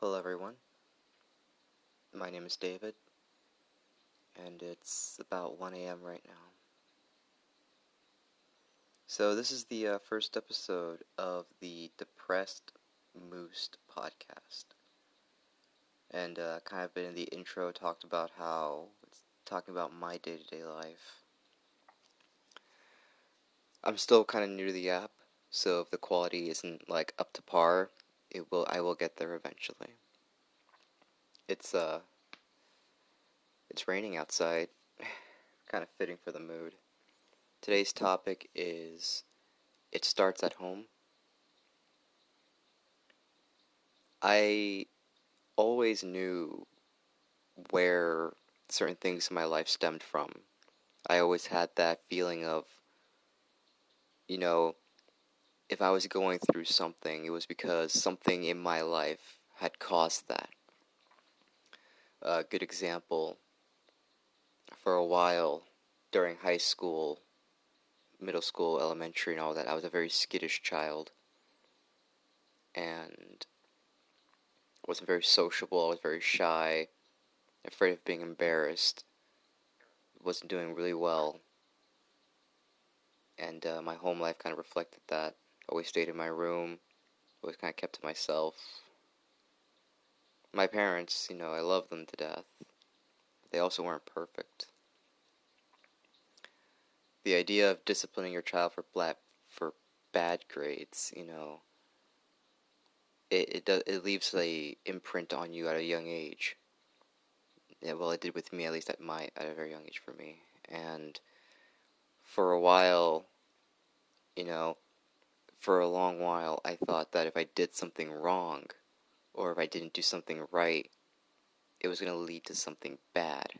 Hello, everyone. My name is David, and it's about 1 a.m. right now. So, this is the uh, first episode of the Depressed Moose podcast. And uh, kind of been in the intro talked about how it's talking about my day to day life. I'm still kind of new to the app, so if the quality isn't like up to par, it will I will get there eventually. It's uh it's raining outside. kind of fitting for the mood. Today's topic is it starts at home. I always knew where certain things in my life stemmed from. I always had that feeling of you know, if I was going through something, it was because something in my life had caused that. A good example for a while during high school, middle school, elementary, and all that, I was a very skittish child. And wasn't very sociable, I was very shy, afraid of being embarrassed, wasn't doing really well. And uh, my home life kind of reflected that always stayed in my room, always kind of kept to myself. My parents, you know, I love them to death. They also weren't perfect. The idea of disciplining your child for black for bad grades, you know, it it does it leaves a imprint on you at a young age. Yeah, well, it did with me at least at my at a very young age for me, and for a while, you know, for a long while, I thought that if I did something wrong, or if I didn't do something right, it was going to lead to something bad.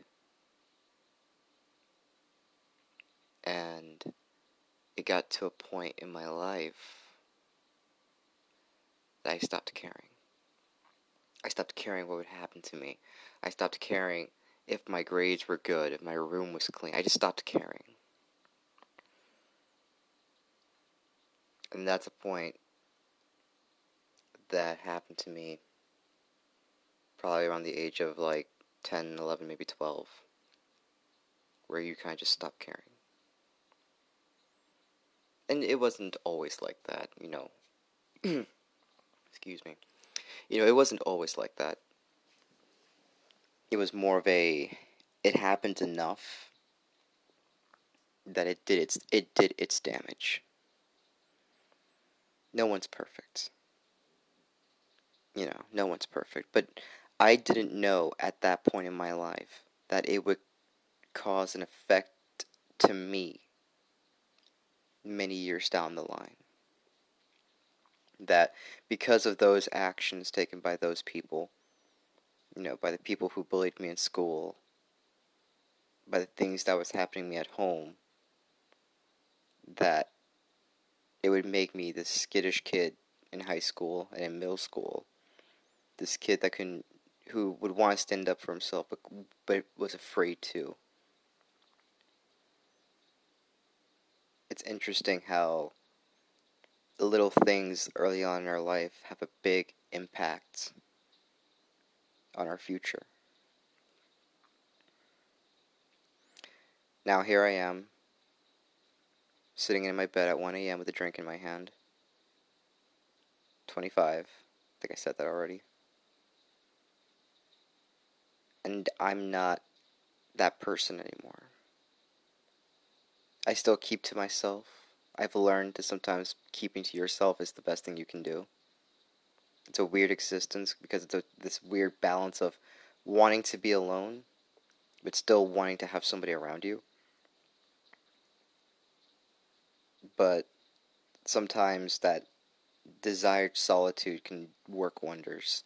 And it got to a point in my life that I stopped caring. I stopped caring what would happen to me. I stopped caring if my grades were good, if my room was clean. I just stopped caring. And that's a point that happened to me probably around the age of like 10, 11, maybe 12, where you kind of just stop caring. And it wasn't always like that, you know. Excuse me. You know, it wasn't always like that. It was more of a it happened enough that it did its it did its damage no one's perfect. You know, no one's perfect. But I didn't know at that point in my life that it would cause an effect to me many years down the line. That because of those actions taken by those people, you know, by the people who bullied me in school, by the things that was happening to me at home, that it would make me this skittish kid in high school and in middle school. This kid that can, who would want to stand up for himself, but but was afraid to. It's interesting how the little things early on in our life have a big impact on our future. Now here I am, sitting in my bed at 1 a.m. with a drink in my hand. 25. I think I said that already. And I'm not that person anymore. I still keep to myself. I've learned that sometimes keeping to yourself is the best thing you can do. It's a weird existence because it's a, this weird balance of wanting to be alone, but still wanting to have somebody around you. But sometimes that desired solitude can work wonders.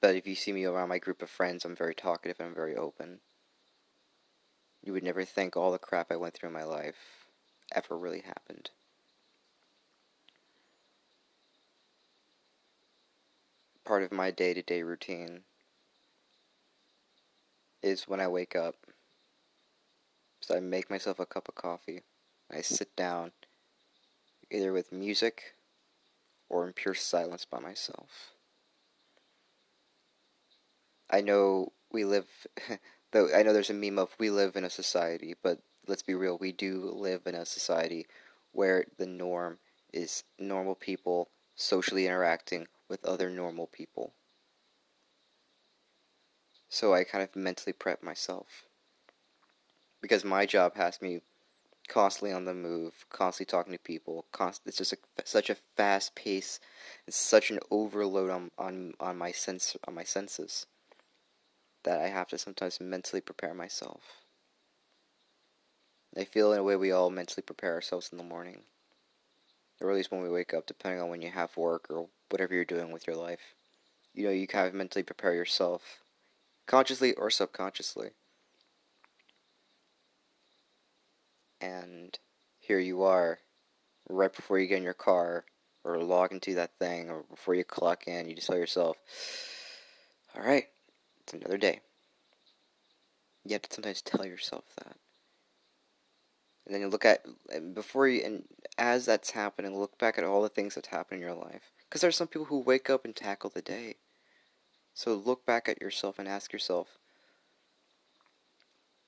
But if you see me around my group of friends, I'm very talkative and I'm very open. You would never think all the crap I went through in my life ever really happened. Part of my day to day routine is when I wake up. So I make myself a cup of coffee. I sit down, either with music or in pure silence by myself. I know we live, though I know there's a meme of we live in a society, but let's be real, we do live in a society where the norm is normal people socially interacting with other normal people. So I kind of mentally prep myself. Because my job has me constantly on the move, constantly talking to people. Const- it's just a, such a fast pace. It's such an overload on on on my sense on my senses that I have to sometimes mentally prepare myself. I feel in a way we all mentally prepare ourselves in the morning, or at least when we wake up, depending on when you have work or whatever you're doing with your life. You know, you kind of mentally prepare yourself, consciously or subconsciously. And here you are, right before you get in your car or log into that thing or before you clock in, you just tell yourself, all right, it's another day. You have to sometimes tell yourself that. And then you look at, before you, and as that's happening, look back at all the things that happen in your life. Because there are some people who wake up and tackle the day. So look back at yourself and ask yourself,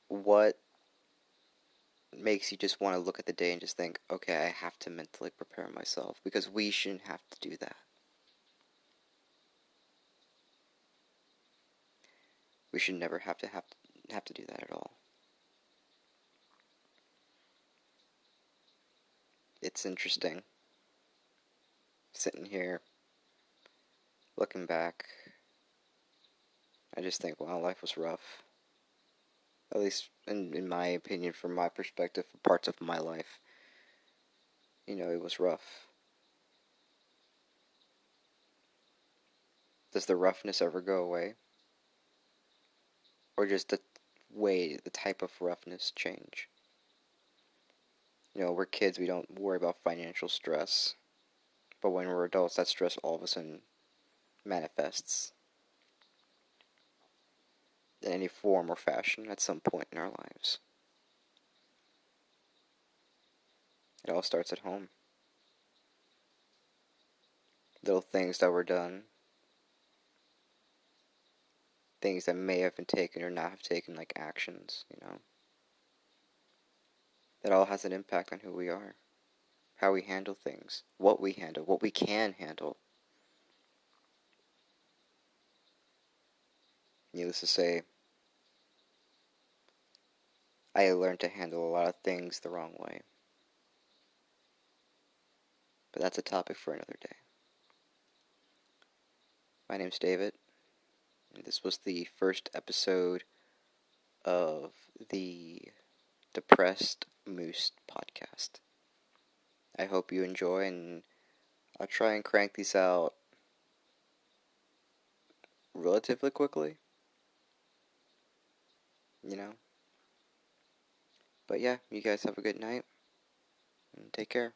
what makes you just want to look at the day and just think, okay, I have to mentally prepare myself because we shouldn't have to do that. We should never have to have to, have to do that at all. It's interesting sitting here looking back. I just think, wow, life was rough at least in, in my opinion, from my perspective, parts of my life. You know, it was rough. Does the roughness ever go away? Or just the way, the type of roughness change? You know, we're kids, we don't worry about financial stress. But when we're adults, that stress all of a sudden manifests in any form or fashion at some point in our lives. It all starts at home. Little things that were done, things that may have been taken or not have taken, like actions, you know. That all has an impact on who we are, how we handle things, what we handle, what we can handle. Needless to say, I learned to handle a lot of things the wrong way. But that's a topic for another day. My name's David, this was the first episode of the Depressed Moose podcast. I hope you enjoy, and I'll try and crank these out relatively quickly. You know? But yeah, you guys have a good night and take care.